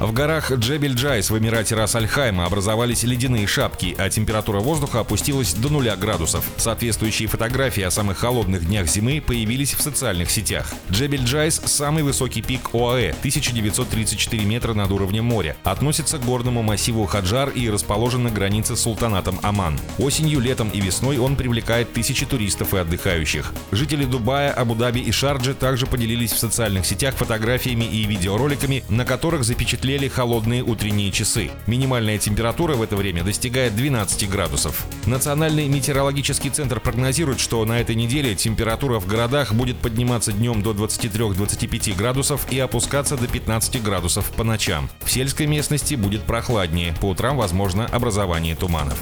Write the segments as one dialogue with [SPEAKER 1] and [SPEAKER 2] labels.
[SPEAKER 1] В горах Джебель-Джайс в Эмирате Рас-Аль-Хайма образовались ледяные шапки, а температура воздуха опустилась до нуля градусов. Соответствующие фотографии о самых холодных днях зимы появились в социальных сетях. Джебель-Джайс – самый высокий пик ОАЭ – 1934 метра над уровнем моря. Относится к горному массиву Хаджар и расположен на границе с султанатом Оман. Осенью, летом и весной он привлекает тысячи туристов и отдыхающих. Жители Дубая, Абу-Даби и Шарджи также поделились в социальных сетях фотографиями и видеороликами, на которых запечатлели запечатлели холодные утренние часы. Минимальная температура в это время достигает 12 градусов. Национальный метеорологический центр прогнозирует, что на этой неделе температура в городах будет подниматься днем до 23-25 градусов и опускаться до 15 градусов по ночам. В сельской местности будет прохладнее, по утрам возможно образование туманов.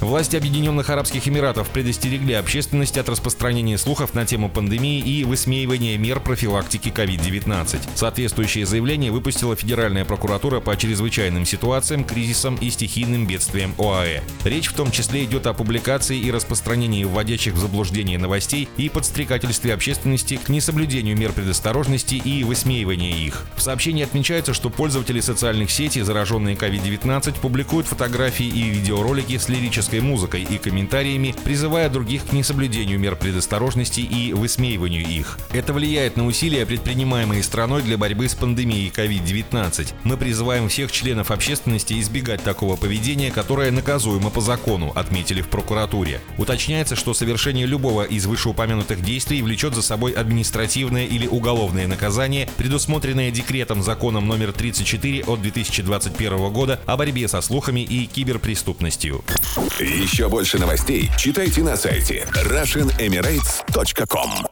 [SPEAKER 1] Власти Объединенных Арабских Эмиратов предостерегли общественность от распространения слухов на тему пандемии и высмеивания мер профилактики COVID-19. Соответствующее заявление выпустила Федеральная прокуратура по чрезвычайным ситуациям, кризисам и стихийным бедствиям ОАЭ. Речь в том числе идет о публикации и распространении вводящих в заблуждение новостей и подстрекательстве общественности к несоблюдению мер предосторожности и высмеивании их. В сообщении отмечается, что пользователи социальных сетей, зараженные COVID-19, публикуют фотографии и видеоролики с лирической музыкой и комментариями, призывая других к несоблюдению мер предосторожности и высмеиванию их. Это влияет на усилия, предпринимаемые страной для борьбы с пандемией COVID-19. Мы призываем всех членов общественности избегать такого поведения, которое наказуемо по закону, отметили в прокуратуре. Уточняется, что совершение любого из вышеупомянутых действий влечет за собой административное или уголовное наказание, предусмотренное декретом законом номер 34 от 2021 года о борьбе со слухами и киберпреступностью.
[SPEAKER 2] Еще больше новостей читайте на сайте RussianEmirates.com